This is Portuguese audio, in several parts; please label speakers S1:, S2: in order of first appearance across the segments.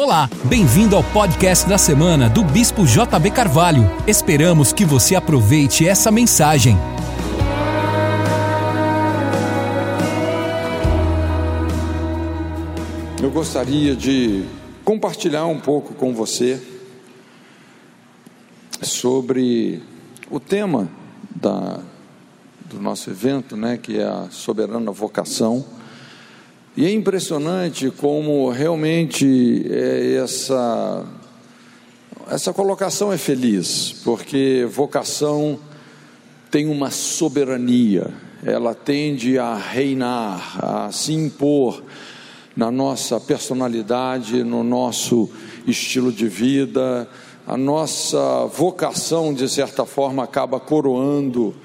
S1: Olá, bem-vindo ao podcast da semana do Bispo JB Carvalho. Esperamos que você aproveite essa mensagem.
S2: Eu gostaria de compartilhar um pouco com você sobre o tema da, do nosso evento, né, que é a soberana vocação. E é impressionante como realmente é essa essa colocação é feliz, porque vocação tem uma soberania, ela tende a reinar, a se impor na nossa personalidade, no nosso estilo de vida, a nossa vocação, de certa forma, acaba coroando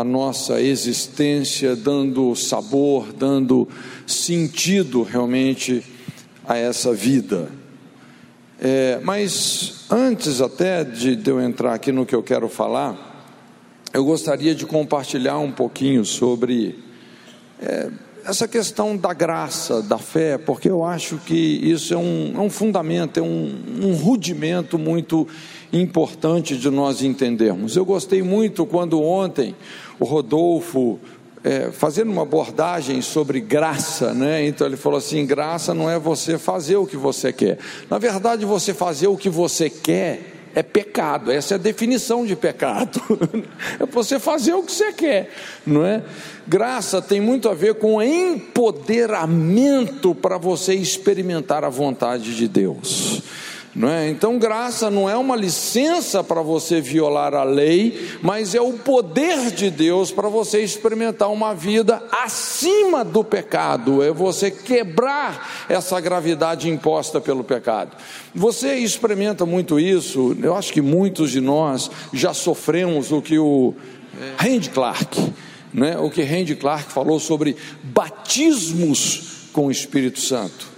S2: a nossa existência, dando sabor, dando sentido realmente a essa vida. É, mas antes até de, de eu entrar aqui no que eu quero falar, eu gostaria de compartilhar um pouquinho sobre é, essa questão da graça, da fé, porque eu acho que isso é um, é um fundamento, é um, um rudimento muito importante de nós entendermos. Eu gostei muito quando ontem o Rodolfo, é, fazendo uma abordagem sobre graça, né? então ele falou assim: graça não é você fazer o que você quer, na verdade, você fazer o que você quer é pecado, essa é a definição de pecado. é você fazer o que você quer, não é? Graça tem muito a ver com empoderamento para você experimentar a vontade de Deus. É? Então, graça não é uma licença para você violar a lei, mas é o poder de Deus para você experimentar uma vida acima do pecado, é você quebrar essa gravidade imposta pelo pecado. Você experimenta muito isso, eu acho que muitos de nós já sofremos o que o Randy Clark, né? o que Randy Clark falou sobre batismos com o Espírito Santo.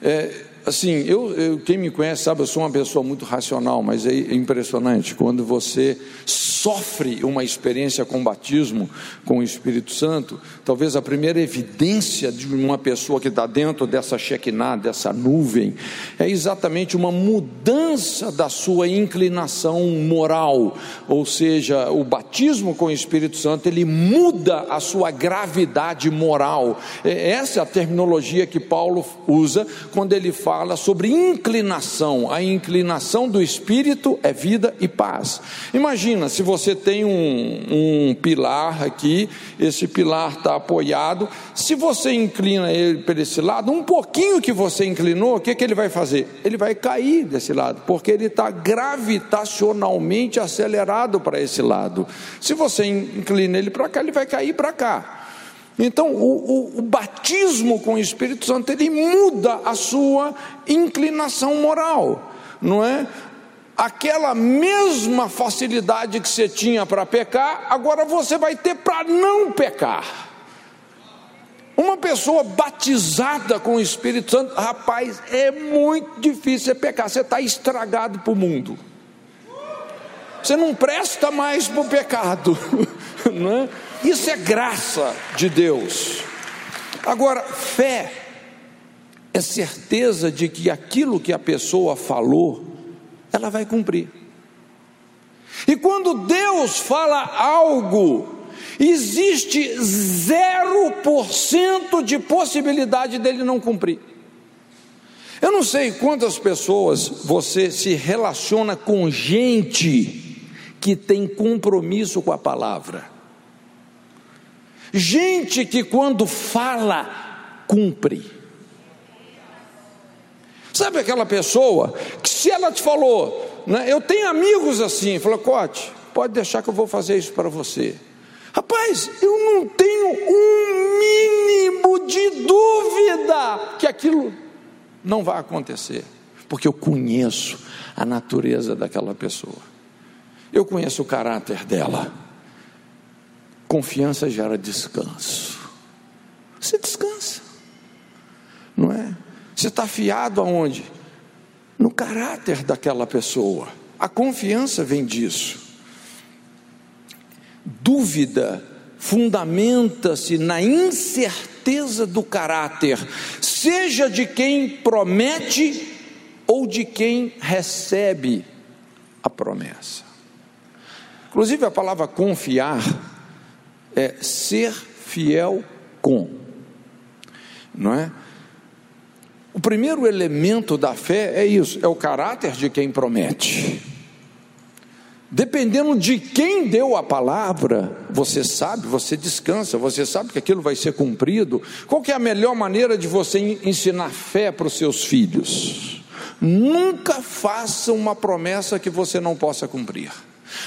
S2: É, assim, eu, eu, quem me conhece sabe, eu sou uma pessoa muito racional, mas é impressionante quando você sofre uma experiência com batismo com o Espírito Santo. Talvez a primeira evidência de uma pessoa que está dentro dessa Shekinah, dessa nuvem, é exatamente uma mudança da sua inclinação moral, ou seja, o batismo com o Espírito Santo ele muda a sua gravidade moral. É, essa é a terminologia que Paulo usa quando ele fala fala sobre inclinação. A inclinação do espírito é vida e paz. Imagina se você tem um, um pilar aqui, esse pilar está apoiado. Se você inclina ele para esse lado, um pouquinho que você inclinou, o que, que ele vai fazer? Ele vai cair desse lado, porque ele está gravitacionalmente acelerado para esse lado. Se você inclina ele para cá, ele vai cair para cá. Então, o, o, o, batismo com o Espírito Santo ele muda a sua inclinação moral, não é? Aquela mesma facilidade que você tinha para pecar, agora você vai ter para não pecar. Uma pessoa batizada com o Espírito Santo, rapaz, é muito difícil pecar, você está estragado para o mundo. Você não presta mais para o pecado, não é? Isso é graça de Deus. Agora, fé é certeza de que aquilo que a pessoa falou, ela vai cumprir. E quando Deus fala algo, existe 0% de possibilidade dele não cumprir. Eu não sei quantas pessoas você se relaciona com gente que tem compromisso com a palavra. Gente que quando fala, cumpre. Sabe aquela pessoa que se ela te falou, né, eu tenho amigos assim, falou, Cote, pode deixar que eu vou fazer isso para você. Rapaz, eu não tenho um mínimo de dúvida que aquilo não vai acontecer, porque eu conheço a natureza daquela pessoa, eu conheço o caráter dela. Confiança gera descanso. Você descansa, não é? Você está fiado aonde? No caráter daquela pessoa. A confiança vem disso. Dúvida fundamenta-se na incerteza do caráter, seja de quem promete ou de quem recebe a promessa. Inclusive a palavra confiar é ser fiel com, não é? O primeiro elemento da fé é isso, é o caráter de quem promete. Dependendo de quem deu a palavra, você sabe, você descansa, você sabe que aquilo vai ser cumprido. Qual é a melhor maneira de você ensinar fé para os seus filhos? Nunca faça uma promessa que você não possa cumprir.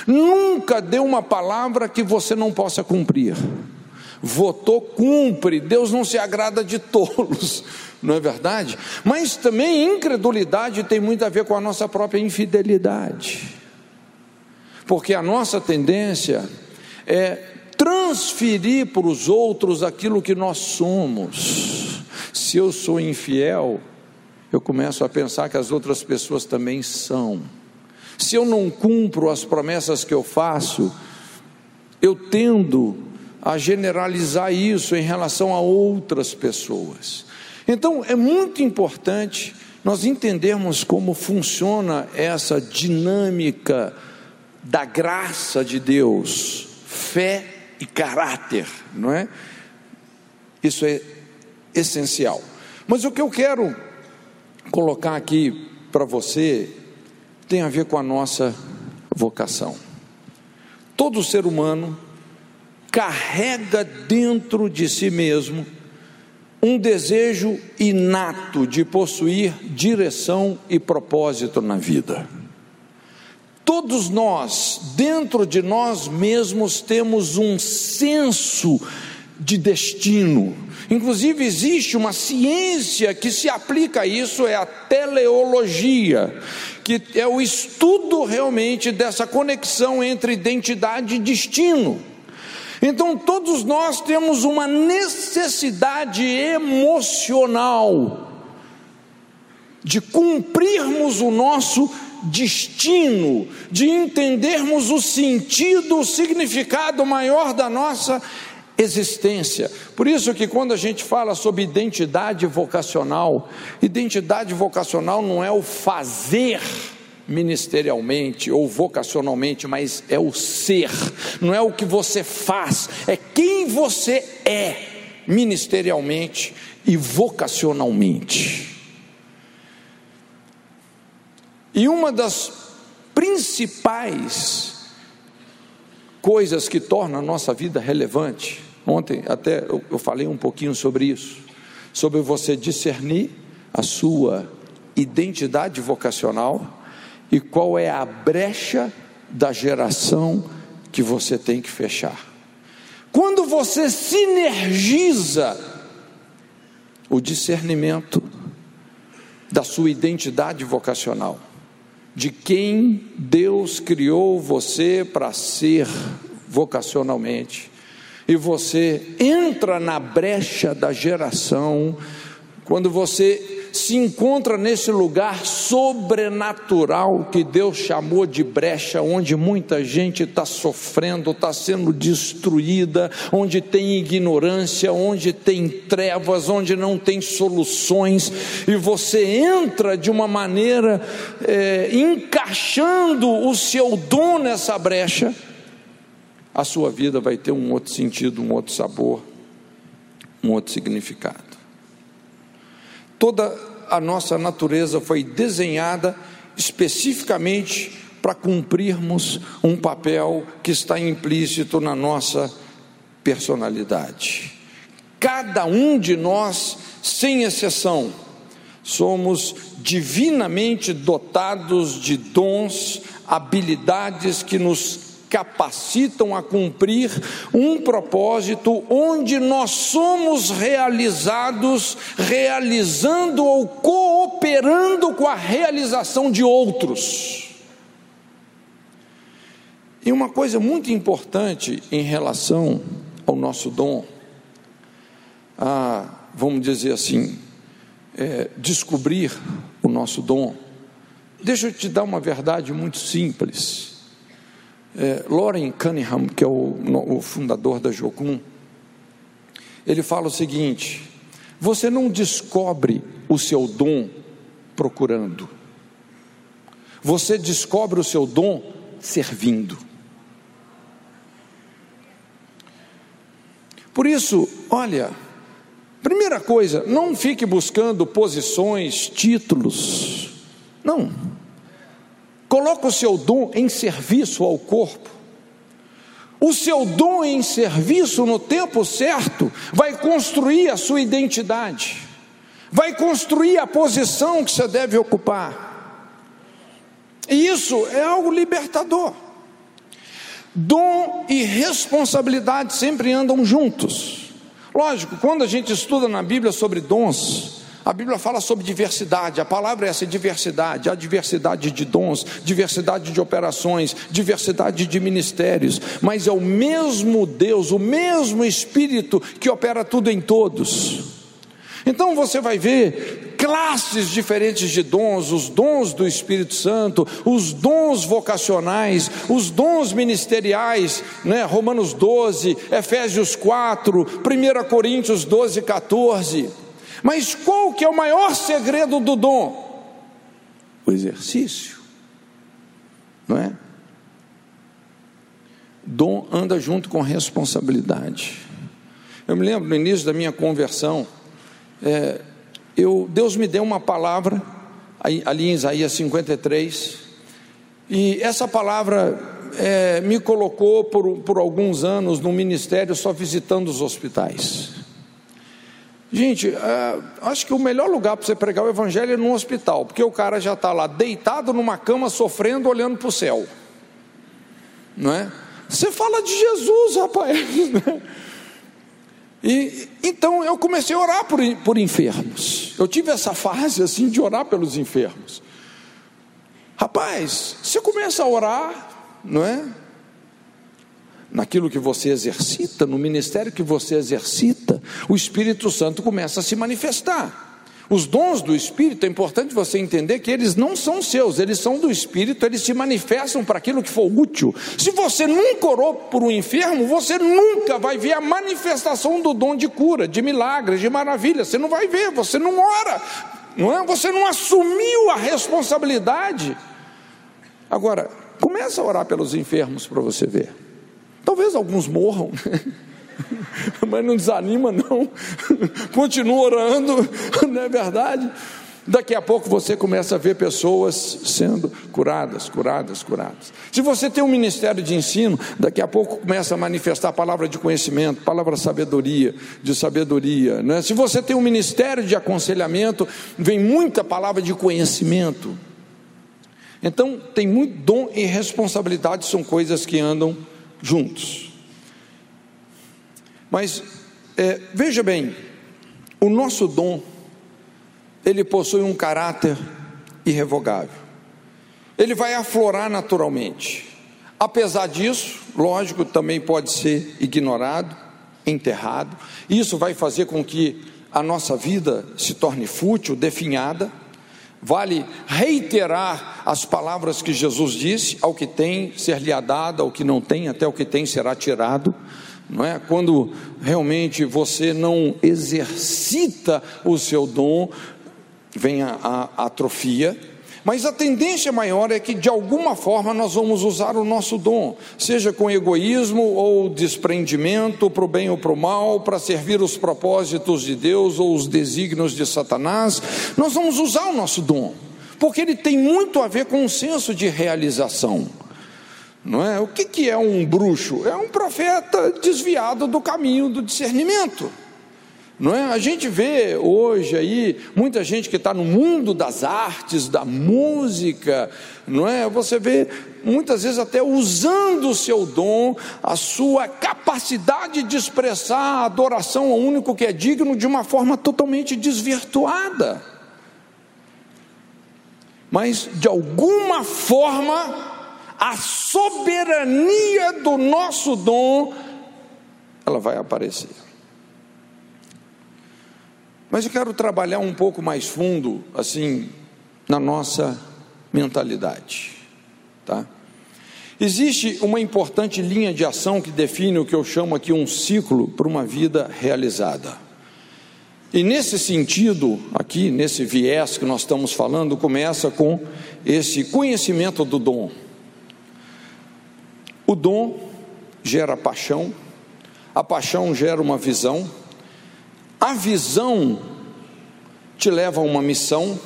S2: Nunca dê uma palavra que você não possa cumprir. Votou, cumpre. Deus não se agrada de tolos não é verdade? Mas também incredulidade tem muito a ver com a nossa própria infidelidade, porque a nossa tendência é transferir para os outros aquilo que nós somos. Se eu sou infiel, eu começo a pensar que as outras pessoas também são. Se eu não cumpro as promessas que eu faço, eu tendo a generalizar isso em relação a outras pessoas. Então é muito importante nós entendermos como funciona essa dinâmica da graça de Deus, fé e caráter, não é? Isso é essencial. Mas o que eu quero colocar aqui para você tem a ver com a nossa vocação. Todo ser humano carrega dentro de si mesmo um desejo inato de possuir direção e propósito na vida. Todos nós, dentro de nós mesmos, temos um senso de destino. Inclusive, existe uma ciência que se aplica a isso, é a teleologia, que é o estudo realmente dessa conexão entre identidade e destino. Então, todos nós temos uma necessidade emocional de cumprirmos o nosso destino, de entendermos o sentido, o significado maior da nossa existência. Por isso que quando a gente fala sobre identidade vocacional, identidade vocacional não é o fazer ministerialmente ou vocacionalmente, mas é o ser, não é o que você faz, é quem você é ministerialmente e vocacionalmente. E uma das principais coisas que torna a nossa vida relevante, ontem até eu falei um pouquinho sobre isso, sobre você discernir a sua identidade vocacional e qual é a brecha da geração que você tem que fechar. Quando você sinergiza o discernimento da sua identidade vocacional, de quem Deus criou você para ser vocacionalmente, e você entra na brecha da geração, quando você se encontra nesse lugar sobrenatural que Deus chamou de brecha, onde muita gente está sofrendo, está sendo destruída, onde tem ignorância, onde tem trevas, onde não tem soluções, e você entra de uma maneira é, encaixando o seu dom nessa brecha, a sua vida vai ter um outro sentido, um outro sabor, um outro significado. Toda a nossa natureza foi desenhada especificamente para cumprirmos um papel que está implícito na nossa personalidade. Cada um de nós, sem exceção, somos divinamente dotados de dons, habilidades que nos capacitam a cumprir um propósito onde nós somos realizados, realizando ou cooperando com a realização de outros. E uma coisa muito importante em relação ao nosso dom, a, vamos dizer assim, é, descobrir o nosso dom. Deixa eu te dar uma verdade muito simples. É, Lauren Cunningham, que é o, o fundador da Jocum, ele fala o seguinte: você não descobre o seu dom procurando, Você descobre o seu dom servindo. Por isso, olha, primeira coisa, não fique buscando posições, títulos. Não. Coloque o seu dom em serviço ao corpo. O seu dom em serviço no tempo certo vai construir a sua identidade, vai construir a posição que você deve ocupar. E isso é algo libertador. Dom e responsabilidade sempre andam juntos. Lógico, quando a gente estuda na Bíblia sobre dons, a Bíblia fala sobre diversidade, a palavra é essa diversidade, a diversidade de dons, diversidade de operações, diversidade de ministérios, mas é o mesmo Deus, o mesmo Espírito que opera tudo em todos. Então você vai ver classes diferentes de dons, os dons do Espírito Santo, os dons vocacionais, os dons ministeriais, né? Romanos 12, Efésios 4, 1 Coríntios 12, 14. Mas qual que é o maior segredo do dom? O exercício, não é? Dom anda junto com responsabilidade. Eu me lembro no início da minha conversão, é, eu, Deus me deu uma palavra, ali em Isaías 53, e essa palavra é, me colocou por, por alguns anos no ministério só visitando os hospitais. Gente, é, acho que o melhor lugar para você pregar o evangelho é no hospital, porque o cara já está lá deitado numa cama, sofrendo, olhando para o céu. Não é? Você fala de Jesus, rapaz. E então eu comecei a orar por, por enfermos. Eu tive essa fase assim de orar pelos enfermos. Rapaz, você começa a orar, não é? Naquilo que você exercita, no ministério que você exercita, o Espírito Santo começa a se manifestar. Os dons do Espírito, é importante você entender que eles não são seus, eles são do Espírito, eles se manifestam para aquilo que for útil. Se você nunca orou por um enfermo, você nunca vai ver a manifestação do dom de cura, de milagres, de maravilha. Você não vai ver, você não ora, não é? Você não assumiu a responsabilidade. Agora, começa a orar pelos enfermos para você ver. Talvez alguns morram. mas não desanima, não. Continua orando, não é verdade? Daqui a pouco você começa a ver pessoas sendo curadas, curadas, curadas. Se você tem um ministério de ensino, daqui a pouco começa a manifestar a palavra de conhecimento, palavra sabedoria, de sabedoria. Né? Se você tem um ministério de aconselhamento, vem muita palavra de conhecimento. Então, tem muito dom e responsabilidade, são coisas que andam juntos. Mas é, veja bem, o nosso dom, ele possui um caráter irrevogável. Ele vai aflorar naturalmente. Apesar disso, lógico, também pode ser ignorado, enterrado. Isso vai fazer com que a nossa vida se torne fútil, definhada. Vale reiterar as palavras que Jesus disse: ao que tem, ser-lhe dado, ao que não tem, até o que tem será tirado não é? Quando realmente você não exercita o seu dom, vem a, a, atrofia. Mas a tendência maior é que de alguma forma nós vamos usar o nosso dom, seja com egoísmo ou desprendimento, para o bem ou para o mal, para servir os propósitos de Deus ou os desígnios de Satanás. Nós vamos usar o nosso dom, porque ele tem muito a ver com um senso de realização. Não é? O que, que é um bruxo? É um profeta desviado do caminho do discernimento. Não é? A gente vê hoje aí muita gente que está no mundo das artes, da música, não é? Você vê muitas vezes até usando o seu dom, a sua capacidade de expressar a adoração ao único que é digno de uma forma totalmente desvirtuada. Mas de alguma forma a soberania do nosso dom, ela vai aparecer. Mas eu quero trabalhar um pouco mais fundo, assim, na nossa mentalidade, tá? Existe uma importante linha de ação que define o que eu chamo aqui um ciclo para uma vida realizada. E nesse sentido, aqui, nesse viés que nós estamos falando, começa com esse conhecimento do dom. O dom gera paixão, a paixão gera uma visão, a visão te leva a uma missão,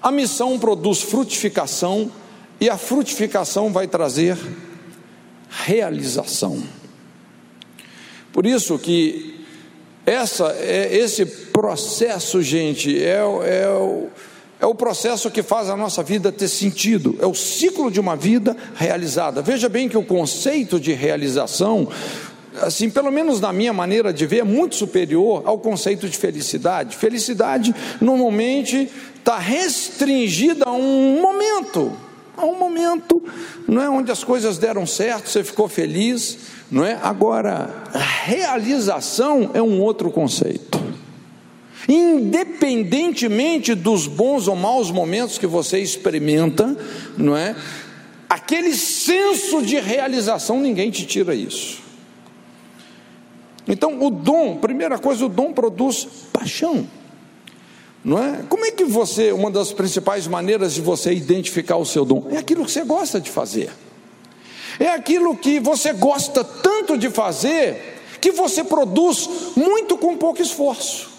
S2: a missão produz frutificação e a frutificação vai trazer realização. Por isso que essa, é, esse processo, gente, é, é, o, é o processo que faz a nossa vida ter sentido, é o ciclo de uma vida realizada. Veja bem que o conceito de realização, assim, pelo menos na minha maneira de ver, é muito superior ao conceito de felicidade. Felicidade normalmente está restringida a um momento, a um momento, não é onde as coisas deram certo, você ficou feliz, não é? Agora, realização é um outro conceito. Independentemente dos bons ou maus momentos que você experimenta, não é? Aquele senso de realização, ninguém te tira isso. Então, o dom, primeira coisa, o dom produz paixão. Não é? Como é que você, uma das principais maneiras de você identificar o seu dom é aquilo que você gosta de fazer. É aquilo que você gosta tanto de fazer que você produz muito com pouco esforço.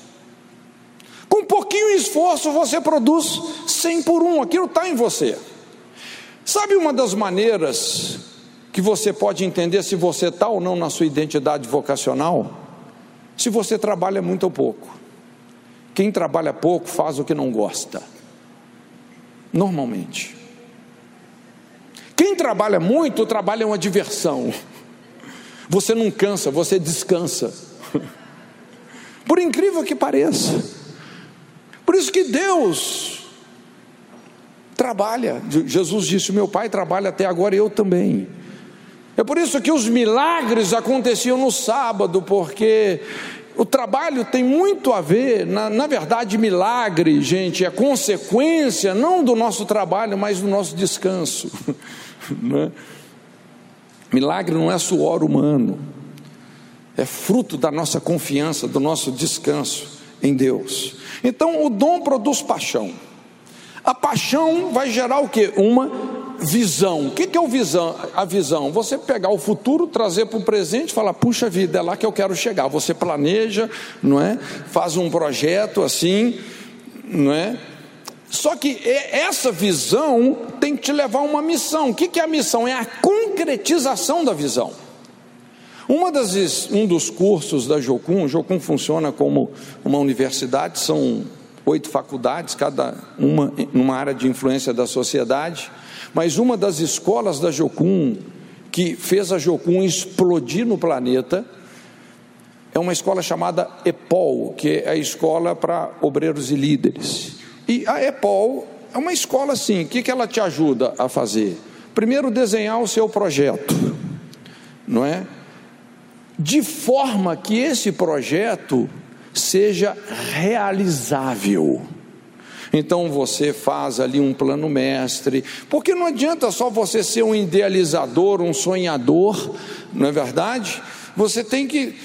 S2: Com pouquinho esforço você produz 100 por um, aquilo está em você. Sabe uma das maneiras que você pode entender se você está ou não na sua identidade vocacional? Se você trabalha muito ou pouco. Quem trabalha pouco faz o que não gosta. Normalmente. Quem trabalha muito, trabalha é uma diversão. Você não cansa, você descansa. Por incrível que pareça. Por isso que Deus trabalha. Jesus disse: Meu pai trabalha até agora e eu também. É por isso que os milagres aconteciam no sábado, porque o trabalho tem muito a ver, na, na verdade, milagre, gente, é consequência não do nosso trabalho, mas do nosso descanso. Né? Milagre não é suor humano, é fruto da nossa confiança, do nosso descanso em Deus. Então, o dom produz paixão. A paixão vai gerar o que? Uma visão. O que é visão? a visão? Você pegar o futuro, trazer para o presente e falar, puxa vida, é lá que eu quero chegar. Você planeja, não é? Faz um projeto assim, não é? Só que essa visão tem que te levar a uma missão. O que é a missão? É a concretização da visão. Uma das, um dos cursos da Jocum, Jocum funciona como uma universidade, são oito faculdades, cada uma numa área de influência da sociedade, mas uma das escolas da Jocum que fez a Jocum explodir no planeta é uma escola chamada EPOL, que é a escola para obreiros e líderes. E a EPOL é uma escola assim, o que, que ela te ajuda a fazer? Primeiro, desenhar o seu projeto, não é? De forma que esse projeto seja realizável. Então você faz ali um plano mestre, porque não adianta só você ser um idealizador, um sonhador, não é verdade? Você tem que,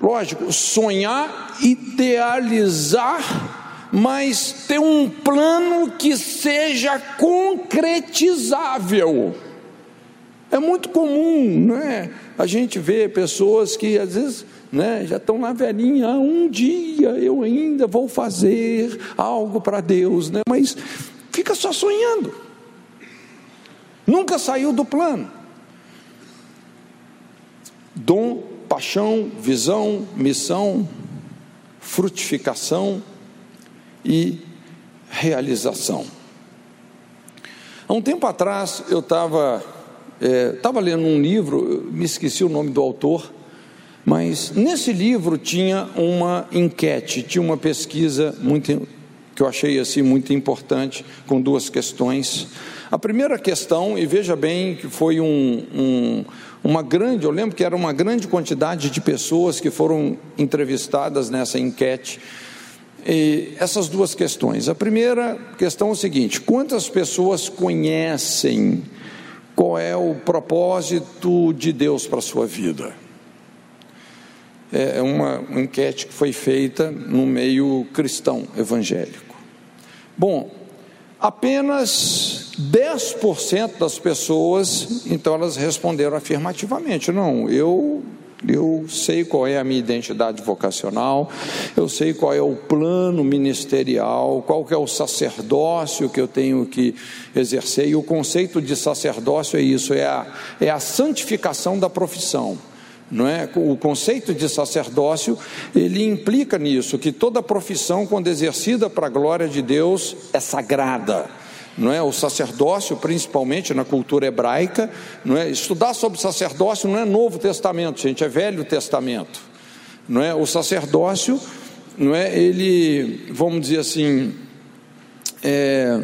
S2: lógico, sonhar, idealizar mas ter um plano que seja concretizável. É muito comum, não é? A gente vê pessoas que às vezes né, já estão na velhinha, ah, um dia eu ainda vou fazer algo para Deus, né? mas fica só sonhando, nunca saiu do plano. Dom, paixão, visão, missão, frutificação, e realização. Há um tempo atrás eu estava estava é, lendo um livro, me esqueci o nome do autor, mas nesse livro tinha uma enquete, tinha uma pesquisa muito que eu achei assim muito importante com duas questões. A primeira questão, e veja bem que foi um, um, uma grande, eu lembro que era uma grande quantidade de pessoas que foram entrevistadas nessa enquete e essas duas questões. A primeira questão é o seguinte: quantas pessoas conhecem qual é o propósito de Deus para a sua vida? é uma enquete que foi feita no meio cristão evangélico. Bom, apenas 10% das pessoas, então elas responderam afirmativamente: não, eu eu sei qual é a minha identidade vocacional, eu sei qual é o plano ministerial, qual é o sacerdócio que eu tenho que exercer. E o conceito de sacerdócio é isso, é a, é a santificação da profissão. Não é? O conceito de sacerdócio, ele implica nisso, que toda profissão, quando exercida para a glória de Deus, é sagrada não é? O sacerdócio, principalmente na cultura hebraica, não é? Estudar sobre sacerdócio não é Novo Testamento, gente, é Velho Testamento, não é? O sacerdócio, não é? Ele, vamos dizer assim, é,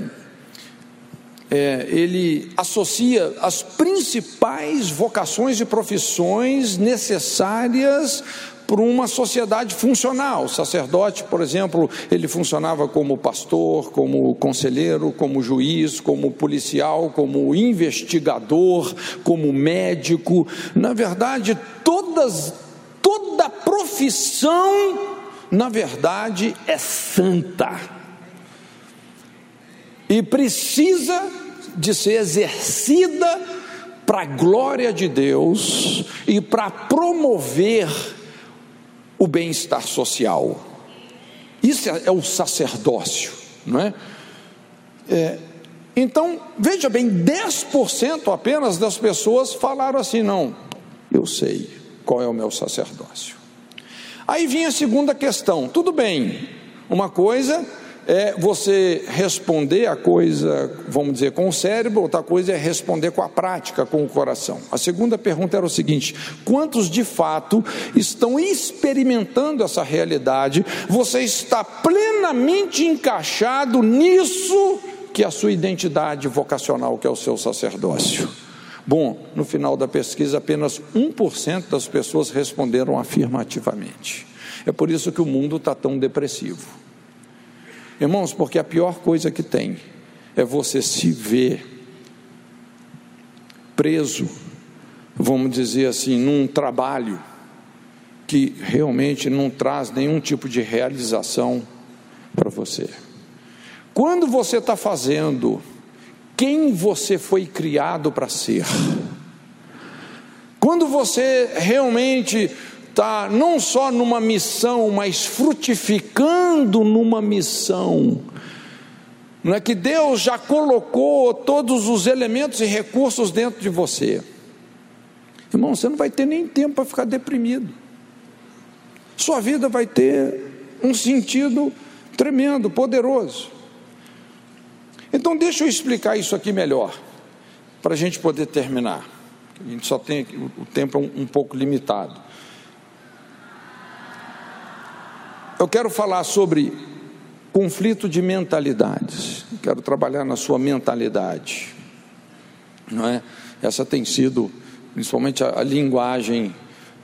S2: é, ele associa as principais vocações e profissões necessárias por uma sociedade funcional. O sacerdote, por exemplo, ele funcionava como pastor, como conselheiro, como juiz, como policial, como investigador, como médico. Na verdade, todas, toda profissão, na verdade, é santa. E precisa de ser exercida para a glória de Deus e para promover o bem-estar social. Isso é, é, o sacerdócio, não é? é então, veja bem, 10% apenas das pessoas falaram assim: não, eu sei qual é o meu sacerdócio. Aí vinha a segunda questão: tudo bem, uma coisa é você responder a coisa, vamos dizer, com o cérebro, outra coisa é responder com a prática, com o coração. A segunda pergunta era o seguinte: quantos de fato estão experimentando essa realidade? Você está plenamente encaixado nisso que é a sua identidade vocacional, que é o seu sacerdócio. Bom, no final da pesquisa, apenas 1% das pessoas responderam afirmativamente. É por isso que o mundo está tão depressivo. Irmãos, porque a pior coisa que tem é você se ver preso, vamos dizer assim, num trabalho que realmente não traz nenhum tipo de realização para você. Quando você está fazendo quem você foi criado para ser, quando você realmente está não só numa missão, mas frutificando numa missão. Não é que Deus já colocou todos os elementos e recursos dentro de você. Irmão, você não vai ter nem tempo para ficar deprimido. Sua vida vai ter um sentido tremendo, poderoso. Então, deixa eu explicar isso aqui melhor, para a gente poder terminar. A gente só tem o tempo um, um pouco limitado. Eu quero falar sobre conflito de mentalidades. Quero trabalhar na sua mentalidade. Não é? Essa tem sido, principalmente a, a linguagem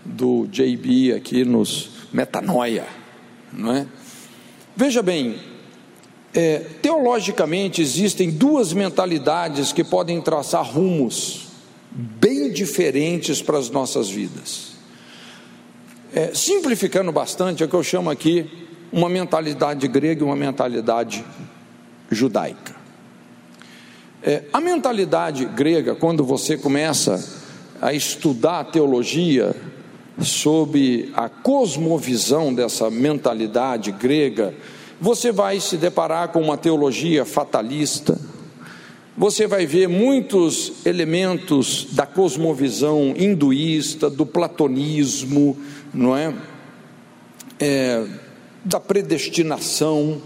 S2: do JB aqui nos metanoia, não é? Veja bem, é, teologicamente existem duas mentalidades que podem traçar rumos bem diferentes para as nossas vidas. É, simplificando bastante, é o que eu chamo aqui uma mentalidade grega e uma mentalidade judaica. É, a mentalidade grega, quando você começa a estudar a teologia sob a cosmovisão dessa mentalidade grega, você vai se deparar com uma teologia fatalista, você vai ver muitos elementos da cosmovisão hinduísta, do platonismo, não é? é da predestinação.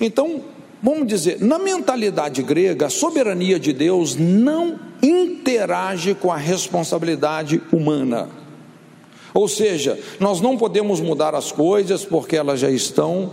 S2: Então, vamos dizer, na mentalidade grega, a soberania de Deus não interage com a responsabilidade humana. Ou seja, nós não podemos mudar as coisas porque elas já estão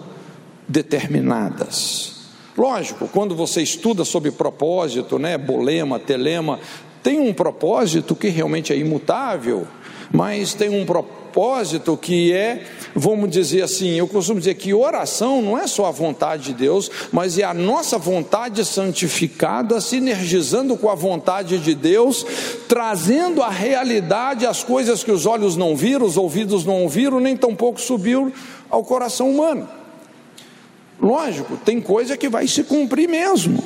S2: determinadas. Lógico, quando você estuda sobre propósito, né, bolema, telema, tem um propósito que realmente é imutável, mas tem um propósito que é, vamos dizer assim, eu costumo dizer que oração não é só a vontade de Deus, mas é a nossa vontade santificada, sinergizando com a vontade de Deus, trazendo à realidade as coisas que os olhos não viram, os ouvidos não ouviram, nem tampouco subiu ao coração humano. Lógico, tem coisa que vai se cumprir mesmo.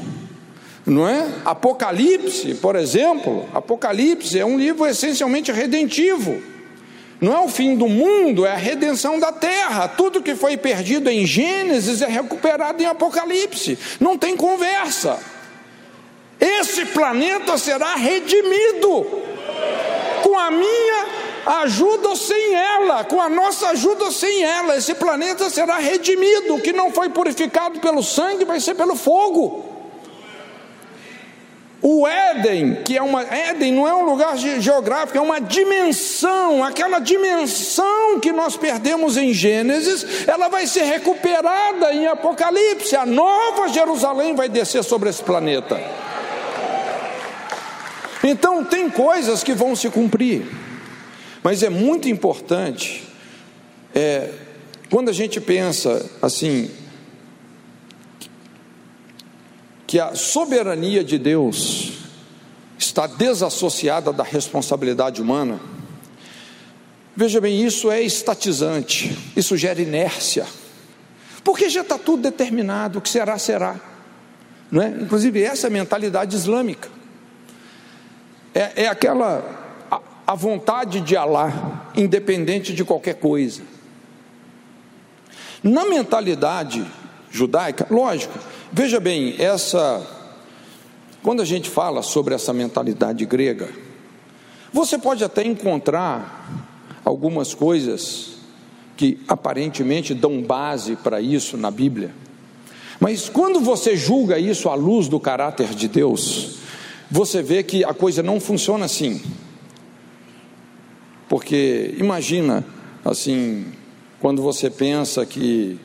S2: Não é? Apocalipse, por exemplo, Apocalipse é um livro essencialmente redentivo. Não é o fim do mundo, é a redenção da terra. Tudo que foi perdido em Gênesis é recuperado em Apocalipse. Não tem conversa. Esse planeta será redimido com a minha ajuda ou sem ela, com a nossa ajuda ou sem ela. Esse planeta será redimido. O que não foi purificado pelo sangue vai ser pelo fogo. O Éden, que é uma Éden não é um lugar geográfico, é uma dimensão, aquela dimensão que nós perdemos em Gênesis, ela vai ser recuperada em Apocalipse. A nova Jerusalém vai descer sobre esse planeta. Então tem coisas que vão se cumprir, mas é muito importante é, quando a gente pensa assim que a soberania de Deus está desassociada da responsabilidade humana, veja bem, isso é estatizante, isso gera inércia, porque já está tudo determinado, o que será, será. Não é? Inclusive, essa é a mentalidade islâmica, é, é aquela, a, vontade de Allah, independente de qualquer coisa. Na mentalidade judaica, lógico, Veja bem, essa quando a gente fala sobre essa mentalidade grega, você pode até encontrar algumas coisas que aparentemente dão base para isso na Bíblia. Mas quando você julga isso à luz do caráter de Deus, você vê que a coisa não funciona assim. Porque imagina assim, quando você pensa que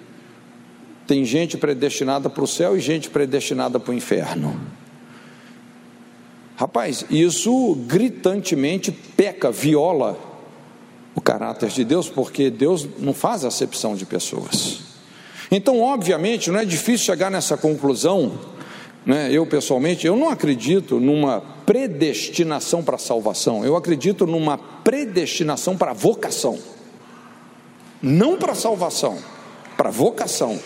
S2: tem gente predestinada para o céu e gente predestinada para o inferno. Rapaz, isso gritantemente peca, viola o caráter de Deus, porque Deus não faz acepção de pessoas. Então, obviamente, não é difícil chegar nessa conclusão. Né? Eu, pessoalmente, eu não acredito numa predestinação para salvação, eu acredito numa predestinação para vocação. Não para salvação, para vocação.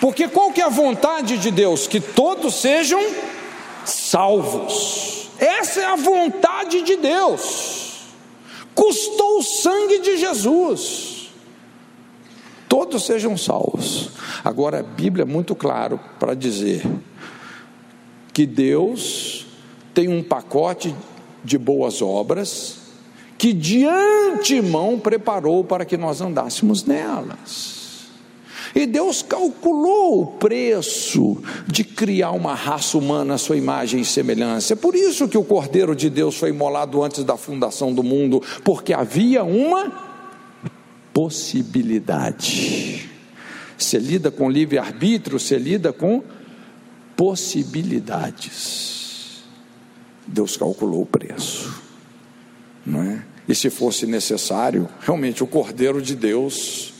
S2: Porque qual que é a vontade de Deus? Que todos sejam salvos. Essa é a vontade de Deus. Custou o sangue de Jesus. Todos sejam salvos. Agora a Bíblia é muito claro para dizer que Deus tem um pacote de boas obras que de antemão preparou para que nós andássemos nelas. E Deus calculou o preço de criar uma raça humana à sua imagem e semelhança. É por isso que o Cordeiro de Deus foi imolado antes da fundação do mundo, porque havia uma possibilidade. Você lida com livre-arbítrio, você lida com possibilidades. Deus calculou o preço, não é? E se fosse necessário, realmente o Cordeiro de Deus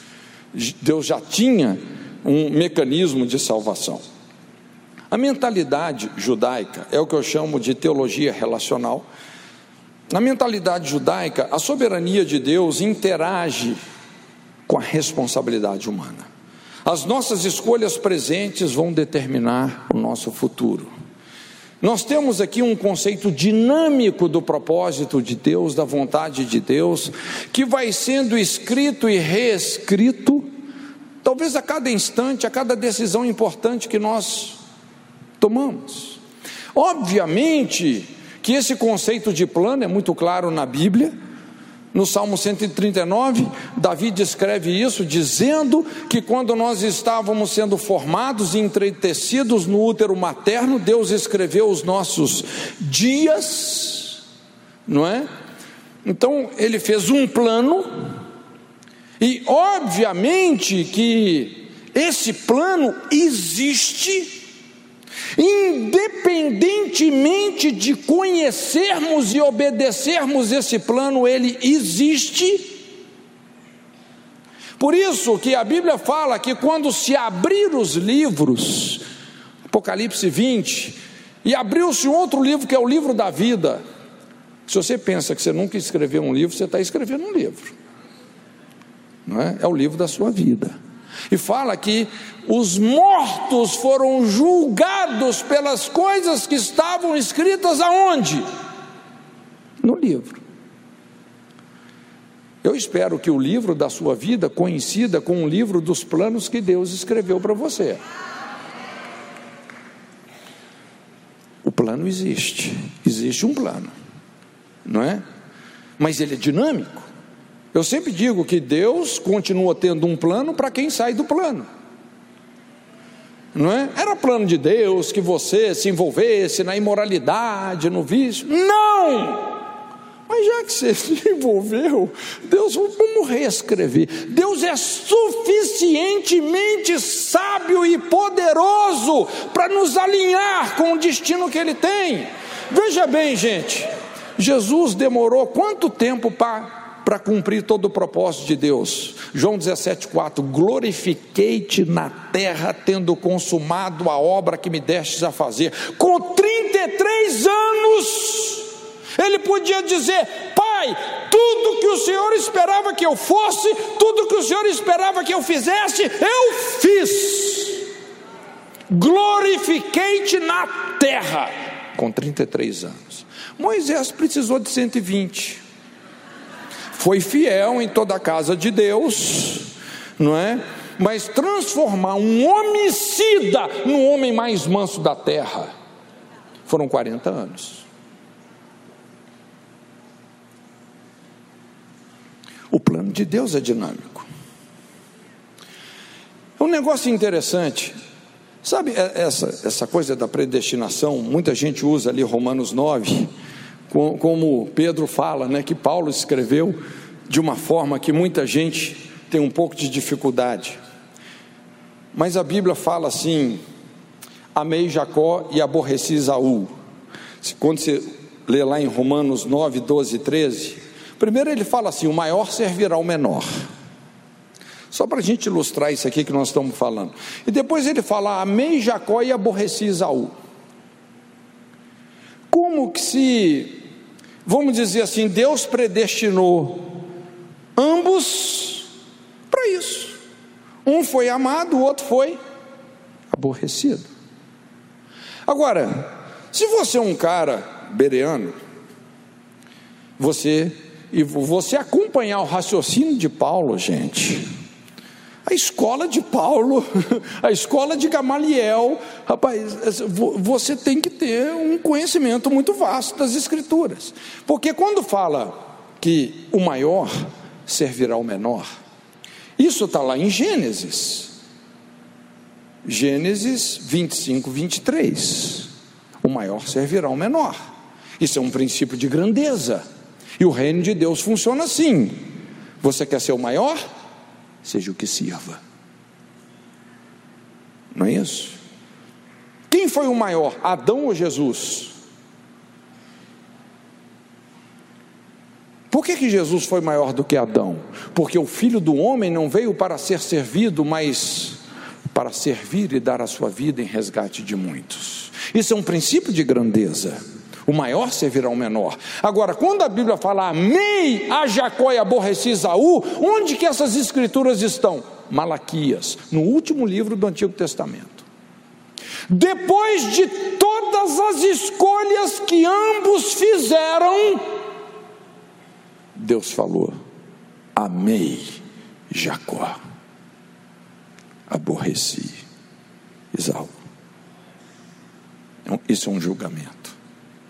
S2: Deus já tinha um mecanismo de salvação. A mentalidade judaica é o que eu chamo de teologia relacional. Na mentalidade judaica, a soberania de Deus interage com a responsabilidade humana. As nossas escolhas presentes vão determinar o nosso futuro. Nós temos aqui um conceito dinâmico do propósito de Deus, da vontade de Deus, que vai sendo escrito e reescrito, talvez a cada instante, a cada decisão importante que nós tomamos. Obviamente que esse conceito de plano é muito claro na Bíblia, no Salmo 139, Davi descreve isso, dizendo que quando nós estávamos sendo formados e entretecidos no útero materno, Deus escreveu os nossos dias, não é? Então, ele fez um plano, e obviamente que esse plano existe Independentemente de conhecermos e obedecermos esse plano, ele existe. Por isso que a Bíblia fala que quando se abrir os livros, Apocalipse 20, e abriu-se um outro livro que é o livro da vida. Se você pensa que você nunca escreveu um livro, você está escrevendo um livro. Não é? é o livro da sua vida. E fala que os mortos foram julgados pelas coisas que estavam escritas aonde? No livro. Eu espero que o livro da sua vida coincida com o livro dos planos que Deus escreveu para você. O plano existe, existe um plano, não é? Mas ele é dinâmico. Eu sempre digo que Deus continua tendo um plano para quem sai do plano. Não é? Era plano de Deus que você se envolvesse na imoralidade, no vício. Não! Mas já que você se envolveu, Deus, vamos reescrever. Deus é suficientemente sábio e poderoso para nos alinhar com o destino que Ele tem. Veja bem, gente, Jesus demorou quanto tempo para para cumprir todo o propósito de Deus. João 17,4: Glorifiquei-te na terra, tendo consumado a obra que me destes a fazer. Com 33 anos, ele podia dizer: Pai, tudo que o Senhor esperava que eu fosse, tudo que o Senhor esperava que eu fizesse, eu fiz. Glorifiquei-te na terra, com 33 anos. Moisés precisou de 120. Foi fiel em toda a casa de Deus, não é? Mas transformar um homicida no homem mais manso da terra foram 40 anos. O plano de Deus é dinâmico. Um negócio interessante, sabe é, essa, essa coisa da predestinação? Muita gente usa ali Romanos 9, como Pedro fala, né, que Paulo escreveu de uma forma que muita gente tem um pouco de dificuldade. Mas a Bíblia fala assim: amei Jacó e aborreci Isaú. Quando você lê lá em Romanos 9, 12 e 13, Primeiro ele fala assim: o maior servirá ao menor. Só para a gente ilustrar isso aqui que nós estamos falando. E depois ele fala: amei Jacó e aborreci Isaú. Como que se, vamos dizer assim, Deus predestinou ambos para isso. Um foi amado, o outro foi aborrecido. Agora, se você é um cara bereano, você e você acompanhar o raciocínio de Paulo, gente, a escola de Paulo, a escola de Gamaliel, rapaz, você tem que ter um conhecimento muito vasto das Escrituras, porque quando fala que o maior servirá ao menor, isso está lá em Gênesis, Gênesis 25, 23. O maior servirá ao menor. Isso é um princípio de grandeza. E o reino de Deus funciona assim: você quer ser o maior? Seja o que sirva. Não é isso? Quem foi o maior, Adão ou Jesus? Por que, que Jesus foi maior do que Adão? Porque o filho do homem não veio para ser servido, mas para servir e dar a sua vida em resgate de muitos. Isso é um princípio de grandeza. O maior servirá ao menor. Agora, quando a Bíblia fala amei a Jacó e aborreci Isaú, onde que essas escrituras estão? Malaquias, no último livro do Antigo Testamento. Depois de todas as escolhas que ambos fizeram, Deus falou: amei Jacó, aborreci Isaú. Então, isso é um julgamento.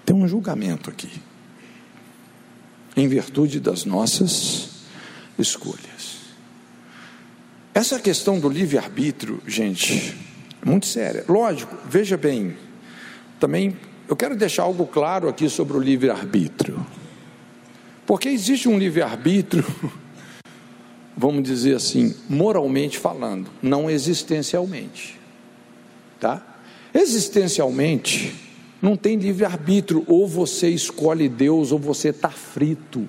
S2: Tem um julgamento aqui, em virtude das nossas escolhas. Essa questão do livre-arbítrio, gente, é muito séria. Lógico, veja bem, também eu quero deixar algo claro aqui sobre o livre-arbítrio. Porque existe um livre-arbítrio, vamos dizer assim, moralmente falando, não existencialmente. Tá? Existencialmente, não tem livre-arbítrio, ou você escolhe Deus ou você está frito.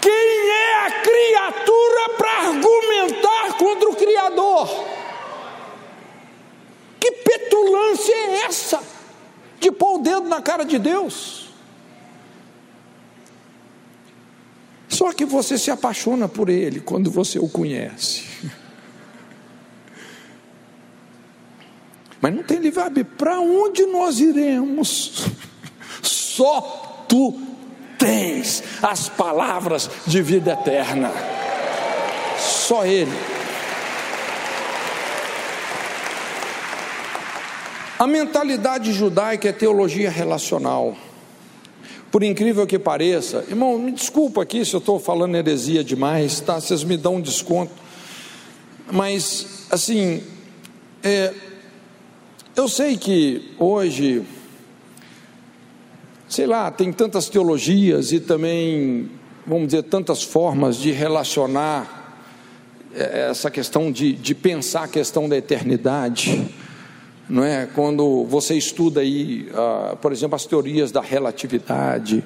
S2: Quem é a criatura para argumentar contra o Criador? Que petulância é essa de pôr o dedo na cara de Deus? Só que você se apaixona por Ele quando você o conhece. Mas não tem livre Para onde nós iremos? Só tu tens as palavras de vida eterna. Só Ele. A mentalidade judaica é teologia relacional. Por incrível que pareça, irmão, me desculpa aqui se eu estou falando heresia demais, tá? Vocês me dão um desconto. Mas, assim, é, eu sei que hoje, sei lá, tem tantas teologias e também, vamos dizer, tantas formas de relacionar é, essa questão de, de pensar a questão da eternidade não é? Quando você estuda aí, uh, por exemplo, as teorias da relatividade,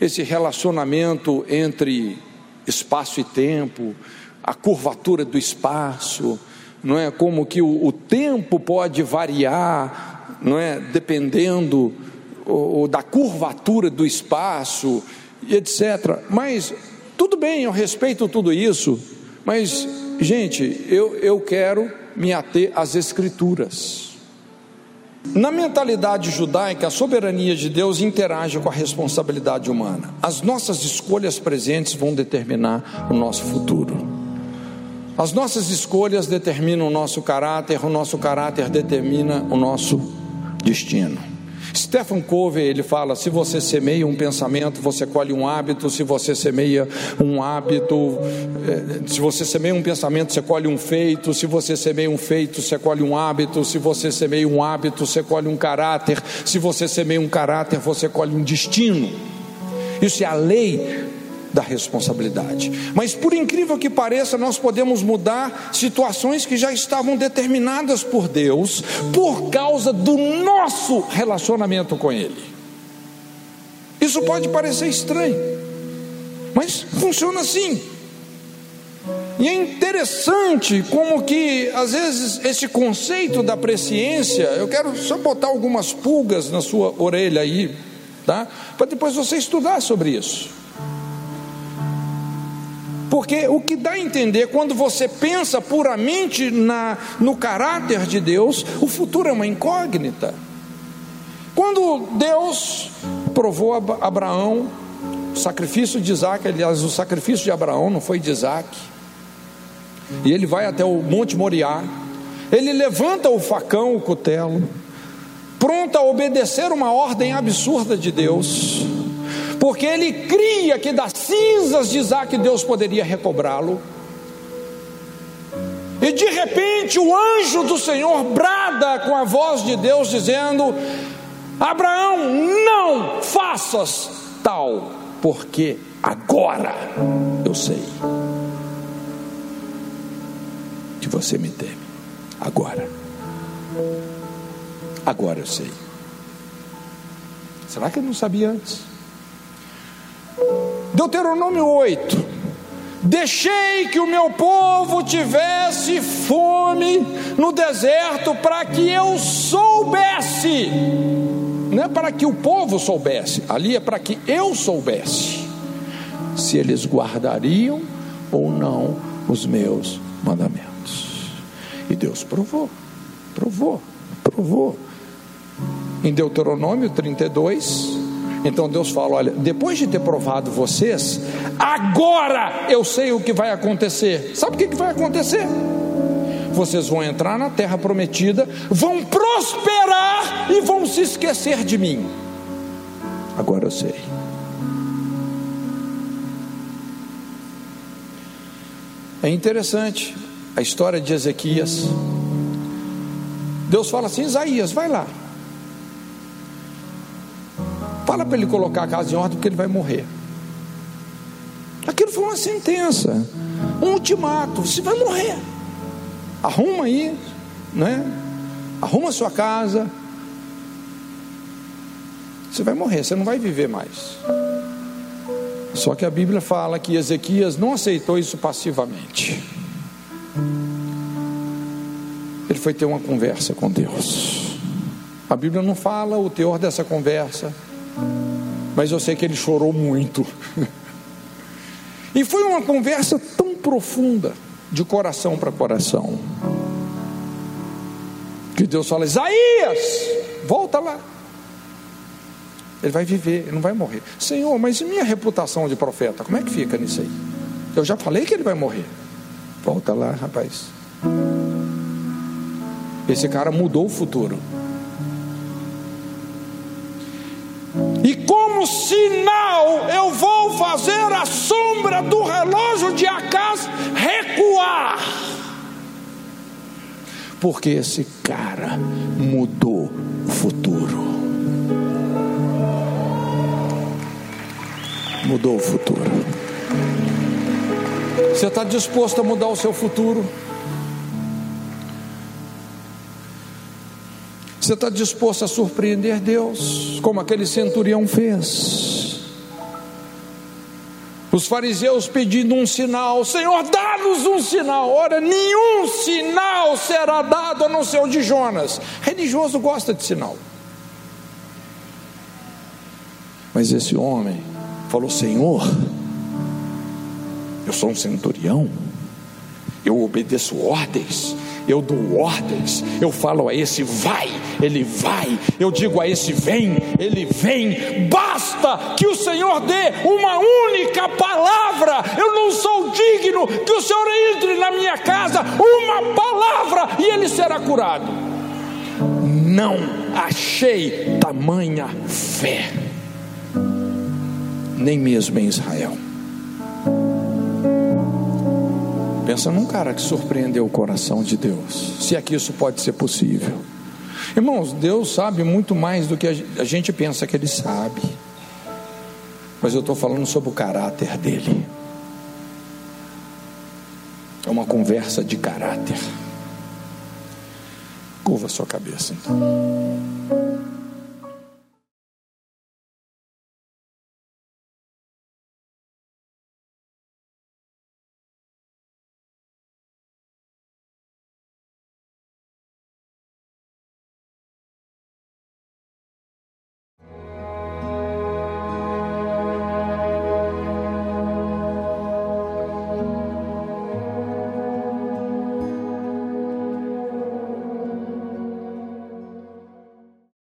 S2: esse relacionamento entre espaço e tempo, a curvatura do espaço, não é? Como que o, o tempo pode variar, não é? Dependendo o, da curvatura do espaço, etc. Mas tudo bem, eu respeito tudo isso, mas gente, eu, eu quero me ater às escrituras. Na mentalidade judaica, a soberania de Deus interage com a responsabilidade humana. As nossas escolhas presentes vão determinar o nosso futuro. As nossas escolhas determinam o nosso caráter, o nosso caráter determina o nosso destino. Stephen Covey ele fala: se você semeia um pensamento, você colhe um hábito. Se você semeia um hábito, eh, se você semeia um pensamento, você colhe um feito. Se você semeia um feito, você colhe um hábito. Se você semeia um hábito, você colhe um caráter. Se você semeia um caráter, você colhe um destino. Isso é a lei da responsabilidade. Mas por incrível que pareça, nós podemos mudar situações que já estavam determinadas por Deus por causa do nosso relacionamento com Ele. Isso pode parecer estranho, mas funciona assim. E é interessante como que às vezes esse conceito da presciência, eu quero só botar algumas pulgas na sua orelha aí, tá? Para depois você estudar sobre isso. Porque o que dá a entender, quando você pensa puramente na, no caráter de Deus, o futuro é uma incógnita. Quando Deus provou Abraão, o sacrifício de Isaac, aliás, o sacrifício de Abraão não foi de Isaac, e ele vai até o Monte Moriá, ele levanta o facão, o cutelo, pronto a obedecer uma ordem absurda de Deus porque ele cria que das cinzas de Isaac Deus poderia recobrá-lo. E de repente o anjo do Senhor brada com a voz de Deus, dizendo: Abraão, não faças tal, porque agora eu sei que você me teme. Agora, agora eu sei. Será que ele não sabia antes? Deuteronômio 8: Deixei que o meu povo tivesse fome no deserto para que eu soubesse, não é para que o povo soubesse, ali é para que eu soubesse, se eles guardariam ou não os meus mandamentos. E Deus provou, provou, provou. Em Deuteronômio 32, então Deus fala: olha, depois de ter provado vocês, agora eu sei o que vai acontecer. Sabe o que vai acontecer? Vocês vão entrar na terra prometida, vão prosperar e vão se esquecer de mim. Agora eu sei. É interessante a história de Ezequias. Deus fala assim: Isaías, vai lá. Fala para ele colocar a casa em ordem, porque ele vai morrer. Aquilo foi uma sentença, um ultimato: você vai morrer. Arruma aí, né? Arruma sua casa. Você vai morrer, você não vai viver mais. Só que a Bíblia fala que Ezequias não aceitou isso passivamente. Ele foi ter uma conversa com Deus. A Bíblia não fala o teor dessa conversa, mas eu sei que ele chorou muito. E foi uma conversa tão profunda, de coração para coração, que Deus fala: Isaías, volta lá. Ele vai viver, ele não vai morrer. Senhor, mas e minha reputação de profeta? Como é que fica nisso aí? Eu já falei que ele vai morrer. Volta lá, rapaz. Esse cara mudou o futuro. Sinal, eu vou fazer a sombra do relógio de Acas recuar. Porque esse cara mudou o futuro. Mudou o futuro. Você está disposto a mudar o seu futuro? Você está disposto a surpreender Deus, como aquele centurião fez? Os fariseus pedindo um sinal, Senhor, dá-nos um sinal. Ora, nenhum sinal será dado a não ser o de Jonas. Religioso gosta de sinal. Mas esse homem falou: Senhor, eu sou um centurião, eu obedeço ordens, eu dou ordens, eu falo a esse vai, ele vai, eu digo a esse vem, ele vem. Basta que o Senhor dê uma única palavra. Eu não sou digno que o Senhor entre na minha casa, uma palavra e ele será curado. Não achei tamanha fé, nem mesmo em Israel. Pensa num cara que surpreendeu o coração de Deus. Se é que isso pode ser possível. Irmãos, Deus sabe muito mais do que a gente pensa que Ele sabe. Mas eu estou falando sobre o caráter dele. É uma conversa de caráter. Curva sua cabeça então.